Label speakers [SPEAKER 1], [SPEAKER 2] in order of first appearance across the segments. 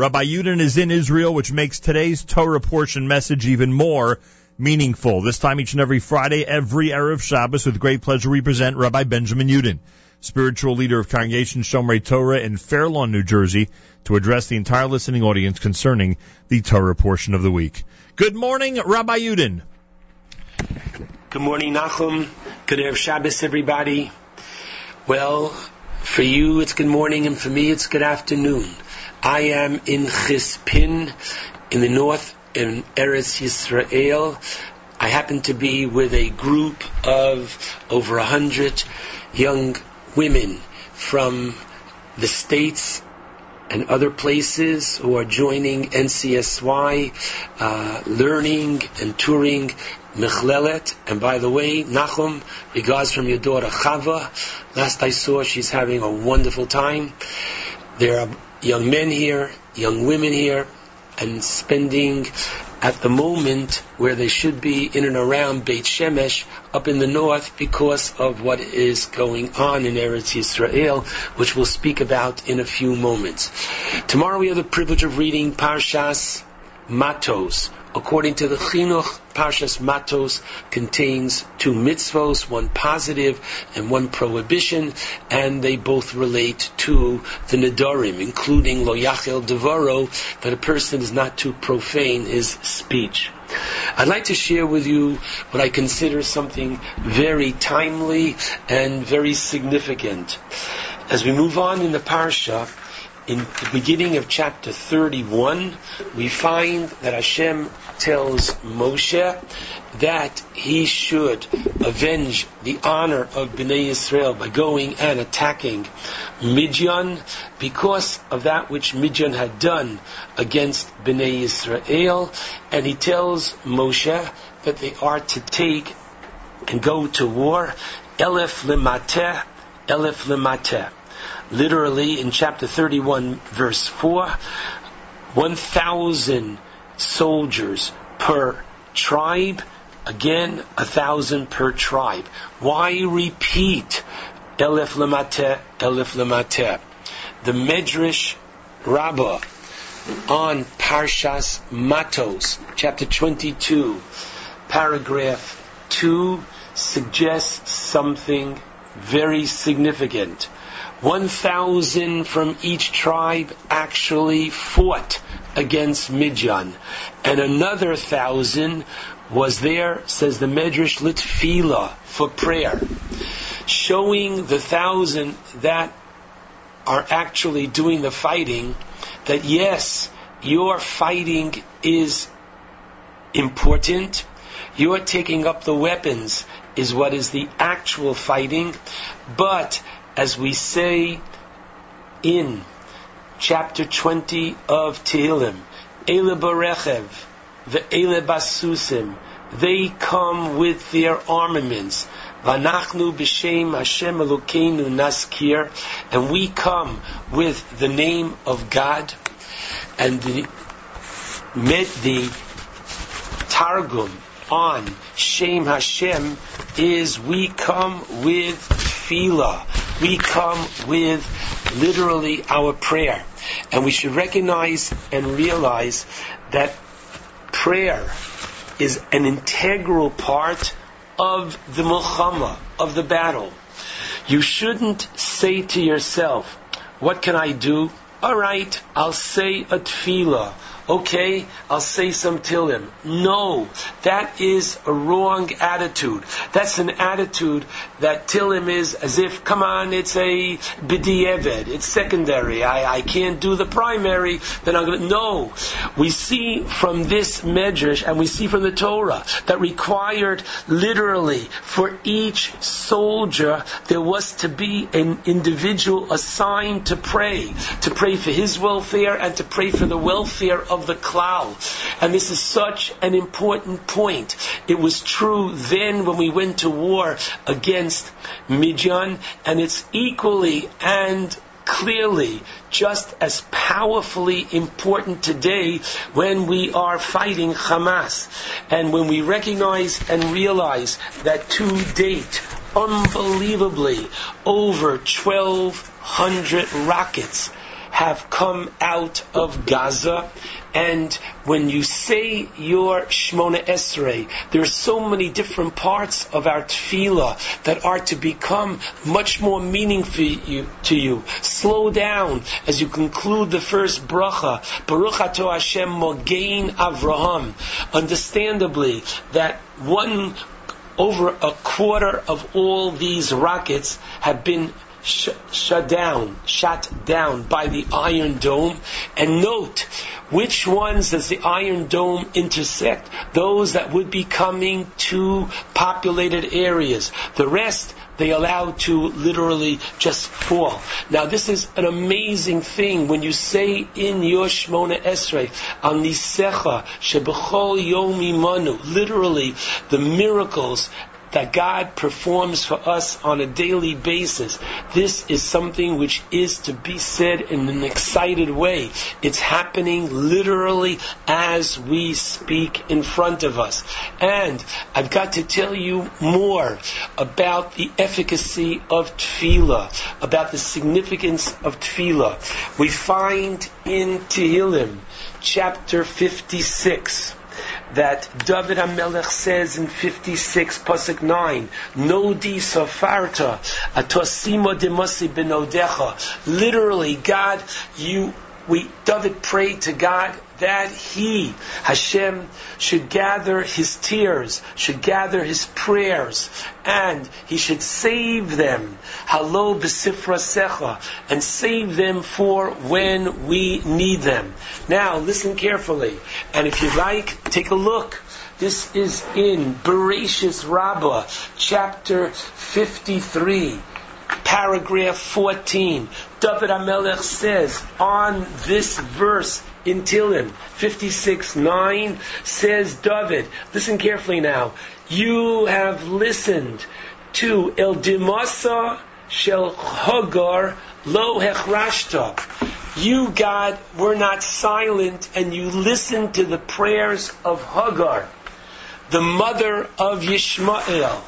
[SPEAKER 1] Rabbi Yudin is in Israel, which makes today's Torah portion message even more meaningful. This time each and every Friday, every Erev Shabbos, with great pleasure we present Rabbi Benjamin Yudin, spiritual leader of Congregation Shomrei Torah in Fair Lawn, New Jersey, to address the entire listening audience concerning the Torah portion of the week. Good morning, Rabbi Yudin.
[SPEAKER 2] Good morning, Nachum. Good Erev Shabbos, everybody. Well, for you it's good morning, and for me it's good afternoon. I am in Chispin, in the north, in Eretz Yisrael. I happen to be with a group of over a hundred young women from the states and other places who are joining NCSY, uh, learning and touring Michlelet. And by the way, Nachum, regards from your daughter Chava. Last I saw, she's having a wonderful time. There are young men here, young women here, and spending at the moment where they should be in and around Beit Shemesh up in the north because of what is going on in Eretz Yisrael, which we'll speak about in a few moments. Tomorrow we have the privilege of reading Parshas Matos, According to the Chinuch, Parshas Matos contains two mitzvos, one positive and one prohibition, and they both relate to the Nedarim, including Lo Yachel Devoro, that a person is not to profane his speech. I'd like to share with you what I consider something very timely and very significant. As we move on in the Parsha, in the beginning of chapter 31, we find that Hashem tells Moshe that he should avenge the honor of Bnei Israel by going and attacking Midian because of that which Midian had done against Bnei Israel. And he tells Moshe that they are to take and go to war. Elef lemateh, elef lemateh literally in chapter 31, verse 4, 1,000 soldiers per tribe, again, a thousand per tribe. Why repeat Elef Lamate, Elef Lamate? The Medrash Rabbah on Parshas Matos, chapter 22, paragraph 2, suggests something very significant. 1,000 from each tribe actually fought against Midian. And another thousand was there, says the Medrash Litfila, for prayer. Showing the thousand that are actually doing the fighting, that yes, your fighting is important. Your taking up the weapons is what is the actual fighting, but as we say in chapter 20 of Tehillim, Ele Barechev, the Ele Basusim, they come with their armaments. Vanachnu b'shem Hashem Elokeinu naskir, and we come with the name of God, and the the Targum on Shem Hashem is we come with tefillah. We come with literally our prayer. And we should recognize and realize that prayer is an integral part of the milchama, of the battle. You shouldn't say to yourself, what can I do? All right, I'll say a tefillah okay, I'll say some Tillim. No, that is a wrong attitude. That's an attitude that Tillim is as if, come on, it's a bidiyeved, it's secondary. I, I can't do the primary, then I'm going to, no. We see from this medrash and we see from the Torah that required literally for each soldier there was to be an individual assigned to pray, to pray for his welfare and to pray for the welfare of the cloud. And this is such an important point. It was true then when we went to war against Midian, and it's equally and clearly just as powerfully important today when we are fighting Hamas. And when we recognize and realize that to date, unbelievably, over 1,200 rockets have come out of Gaza. And when you say your Shmona Esrei, there are so many different parts of our tefillah that are to become much more meaningful to you. Slow down as you conclude the first bracha. Baruch Ato Hashem Mogein Avraham. Understandably, that one over a quarter of all these rockets have been sh- shut down, shot down by the Iron Dome. And note, which ones does the Iron Dome intersect? Those that would be coming to populated areas. The rest, they allow to literally just fall. Now this is an amazing thing when you say in your Shmona Esrei, Anisecha, Shebechol Yomi Manu, literally the miracles that God performs for us on a daily basis. This is something which is to be said in an excited way. It's happening literally as we speak in front of us. And I've got to tell you more about the efficacy of tefillah, about the significance of tefillah. We find in Tehillim, chapter 56, that David HaMelech says in 56, Pasuk 9, No di Safarta, Atosimo Demasi Benodecha. Literally, God, you, we, David prayed to God that he, Hashem, should gather his tears, should gather his prayers, and he should save them, halo b'sifra secha, and save them for when we need them. Now, listen carefully, and if you like, take a look. This is in Bereshis Rabbah, chapter 53 paragraph 14. David HaMelech says on this verse in Tehillim 56 9 says David, listen carefully now, you have listened to El Dimasa Shel Hagar Lo Hechrashta. You, God, were not silent and you listened to the prayers of Hagar, the mother of Yishmael,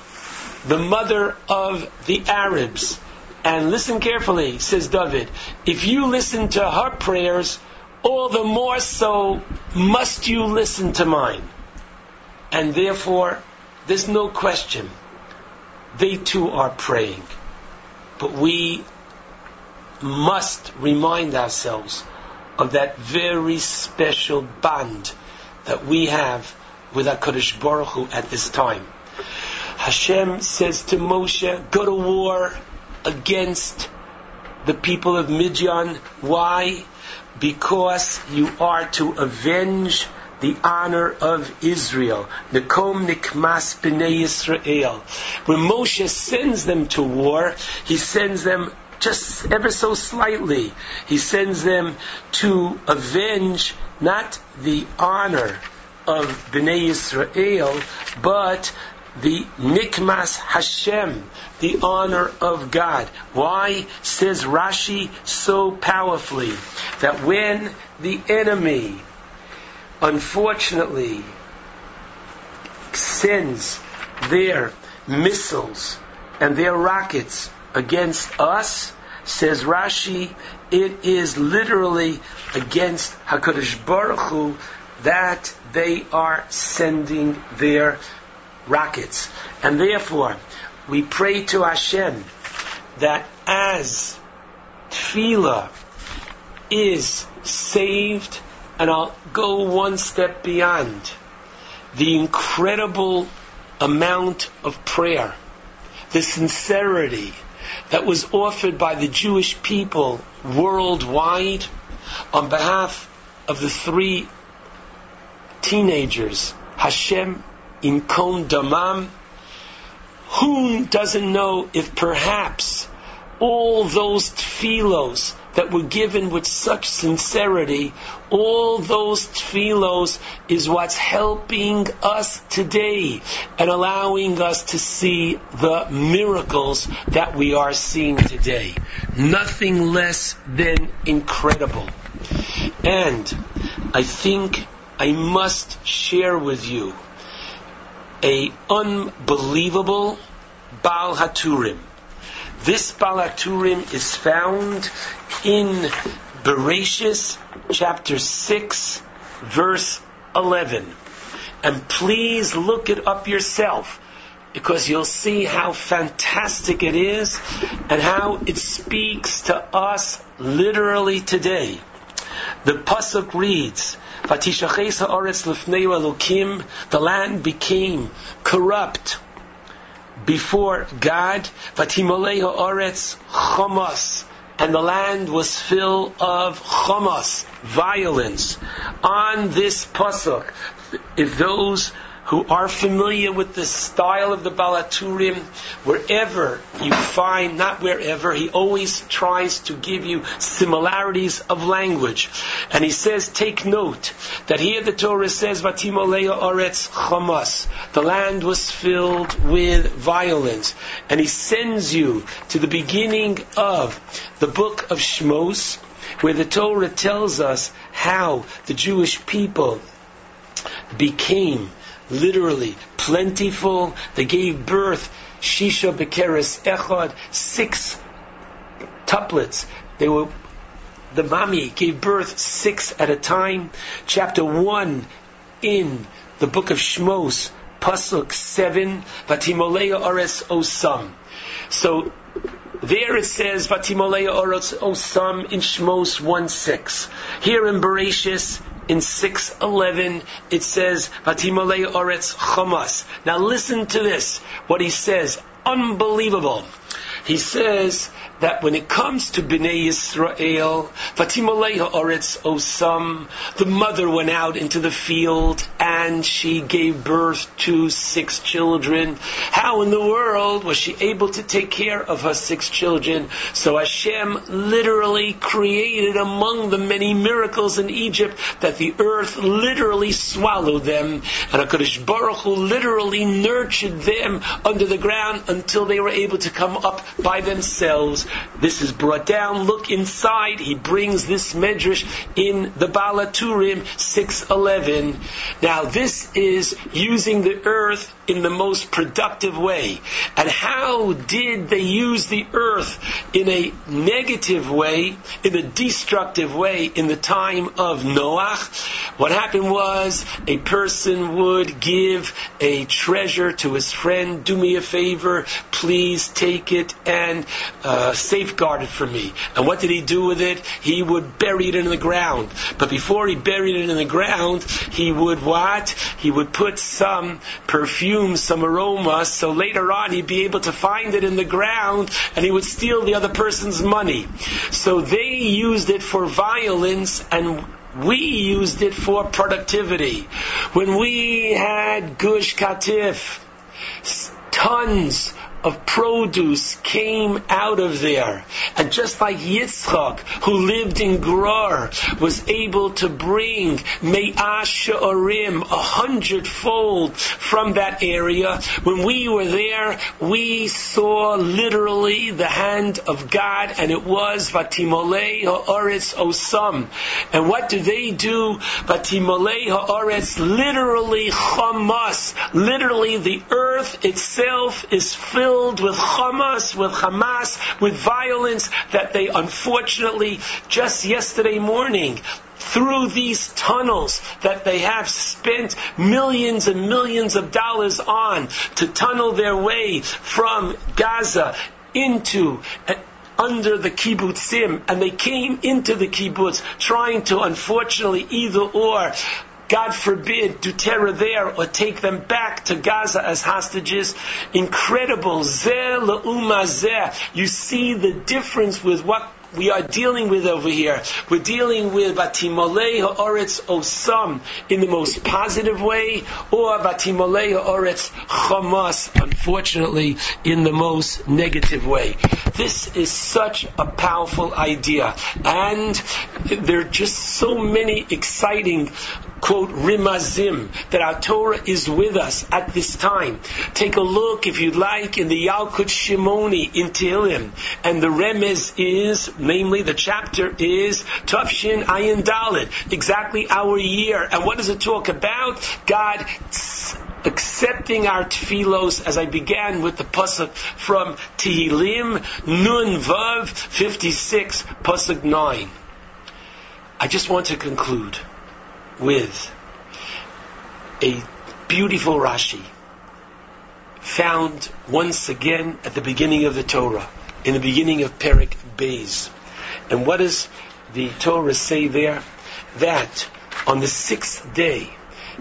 [SPEAKER 2] the mother of the Arabs. And listen carefully, says David, if you listen to her prayers, all the more so must you listen to mine. And therefore, there's no question. They too are praying. But we must remind ourselves of that very special bond that we have with HaKadosh Baruch Hu at this time. Hashem says to Moshe, go to war against the people of Midian. Why? Because you are to avenge the honor of Israel. Nekom nikmas b'nei Yisrael. When Moshe sends them to war, he sends them just ever so slightly. He sends them to avenge not the honor of Bnei Israel, but the Nikmas Hashem, the honor of God. Why, says Rashi so powerfully, that when the enemy, unfortunately, sends their missiles and their rockets against us, says Rashi, it is literally against HaKadosh Baruch Hu that they are sending their rockets. And therefore, we pray to Hashem that as tefillah is saved, and I'll go one step beyond, the incredible amount of prayer, the sincerity that was offered by the Jewish people worldwide on behalf of the three teenagers, Hashem, Inkom Damam, who doesn't know if perhaps all those tefillos that were given with such sincerity, all those tefillos is what's helping us today and allowing us to see the miracles that we are seeing today. Nothing less than incredible. And I think I must share with you a unbelievable Baal Haturim. This Baal Haturim is found in Bereshis chapter 6 verse 11. And please look it up yourself because you'll see how fantastic it is and how it speaks to us literally today. The pasuk reads, the land became corrupt before God. And the land was full of chomas, violence. On this pasuk, if those who are familiar with the style of the Baal Haturim, wherever you find, not wherever, he always tries to give you similarities of language. And he says, take note that here the Torah says, Vatimoleya Oretz Chamas. The land was filled with violence. And he sends you to the beginning of the book of Shmos, where the Torah tells us how the Jewish people became literally plentiful. They gave birth shisha bekeres echad, six tuplets. They were the mommy gave birth six at a time. Chapter one in the book of Shmos, pasuk seven, Vatimoleya ores osam. So there it says Vatimoleya ores osam in Shmos one six. Here in Bereshis in 611, it says, Vatimolei Oretz Chomas. Now listen to this, what he says. Unbelievable. He says that when it comes to Bnei Yisrael, Fatimoleha Oretz Osam, the mother went out into the field and she gave birth to six children. How in the world was she able to take care of her six children? So Hashem literally created among the many miracles in Egypt that the earth literally swallowed them, and HaKadosh Baruch Hu literally nurtured them under the ground until they were able to come up by themselves. This is brought down. Look inside. He brings this medrash in the Baal Haturim 611. Now this is using the earth in the most productive way. And how did they use the earth in a negative way, in a destructive way in the time of Noah? What happened was a person would give a treasure to his friend, do me a favor, please take it and uh, safeguard it for me. And what did he do with it? He would bury it in the ground. But before he buried it in the ground, he would what? He would put some perfume, some aroma, so later on he'd be able to find it in the ground and he would steal the other person's money. So they used it for violence and we used it for productivity. When we had Gush Katif, tons of produce came out of there. And just like Yitzchak, who lived in Gerar, was able to bring Me'ash Sha'arim, a hundredfold from that area, when we were there, we saw literally the hand of God, and it was Vatimolei Ha'aretz Osam. And what do they do? Vatimolei Ha'aretz, literally Hamas, literally the earth itself is filled filled with Hamas, with Hamas, with violence that they unfortunately just yesterday morning through these tunnels that they have spent millions and millions of dollars on to tunnel their way from Gaza into uh, under the kibbutzim, and they came into the kibbutz trying to, unfortunately, either or God forbid, do terror there or take them back to Gaza as hostages. Incredible. You see the difference with what we are dealing with over here. We're dealing with Batimolei Ha'oretz Osam in the most positive way, or Batimolei Ha'oretz Chamas, unfortunately, in the most negative way. This is such a powerful idea. And there are just so many exciting quote, rimazim, that our Torah is with us at this time. Take a look, if you'd like, in the Yalkut Shimoni in Tehillim, and the remez is, namely the chapter is Tafshin Ayin Dalit, exactly our year. And what does it talk about? God accepting our tefillos as I began with the pasuk from Tehillim Nun Vav 56 pasuk 9. I just want to conclude with a beautiful Rashi found once again at the beginning of the Torah, in the beginning of Perik Beis. And what does the Torah say there? That on the sixth day,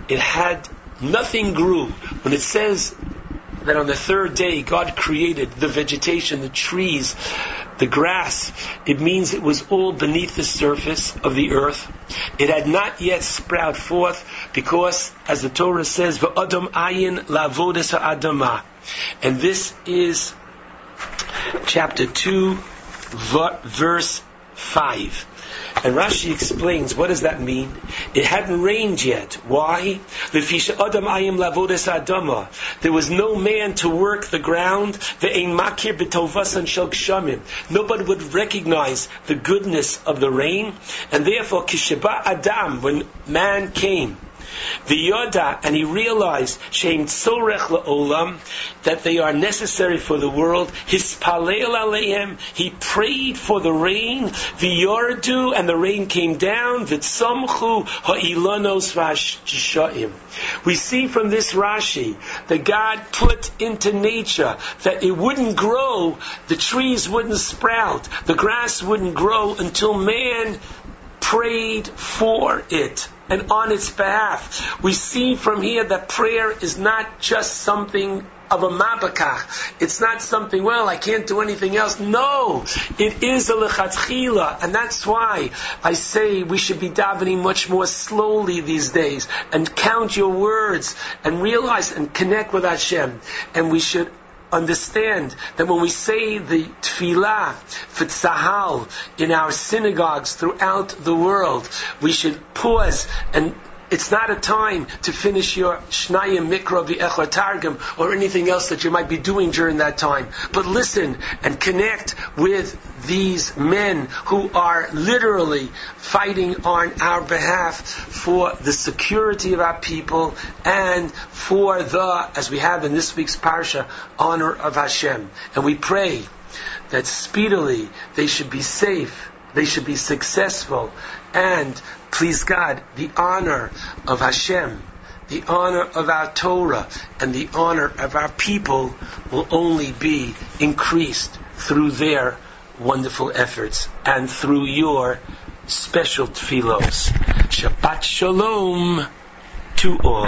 [SPEAKER 2] it had nothing grew. When it says that on the third day God created the vegetation, the trees, the grass, it means it was all beneath the surface of the earth. It had not yet sprout forth because, as the Torah says, "V'adam ayin lavodes adama," and this is chapter two, verse five. And Rashi explains, what does that mean? It hadn't rained yet. Why? There was no man to work the ground. Nobody would recognize the goodness of the rain. And therefore, Adam, when man came, the Yoda, and he realized Shem Tzorech Olam that they are necessary for the world. His Palel Aleim, he prayed for the rain. The Yordu, and the rain came down. Vitzamchu Ha'ilanos Vashishaim. We see from this Rashi that God put into nature that it wouldn't grow, the trees wouldn't sprout, the grass wouldn't grow until man prayed for it and on its behalf. We see from here that prayer is not just something of a mabakach. It's not something, well, I can't do anything else. No! It is a lechatchila, and that's why I say we should be davening much more slowly these days, and count your words, and realize and connect with Hashem. And we should understand that when we say the tefillah for tzahal in our synagogues throughout the world, we should pause and it's not a time to finish your Shnayim Mikra V'Echad Targum or anything else that you might be doing during that time. But listen and connect with these men who are literally fighting on our behalf for the security of our people and for the, as we have in this week's Parsha, honor of Hashem. And we pray that speedily they should be safe they should be successful, and please God, the honor of Hashem, the honor of our Torah, and the honor of our people will only be increased through their wonderful efforts and through your special tefillos. Shabbat shalom to all.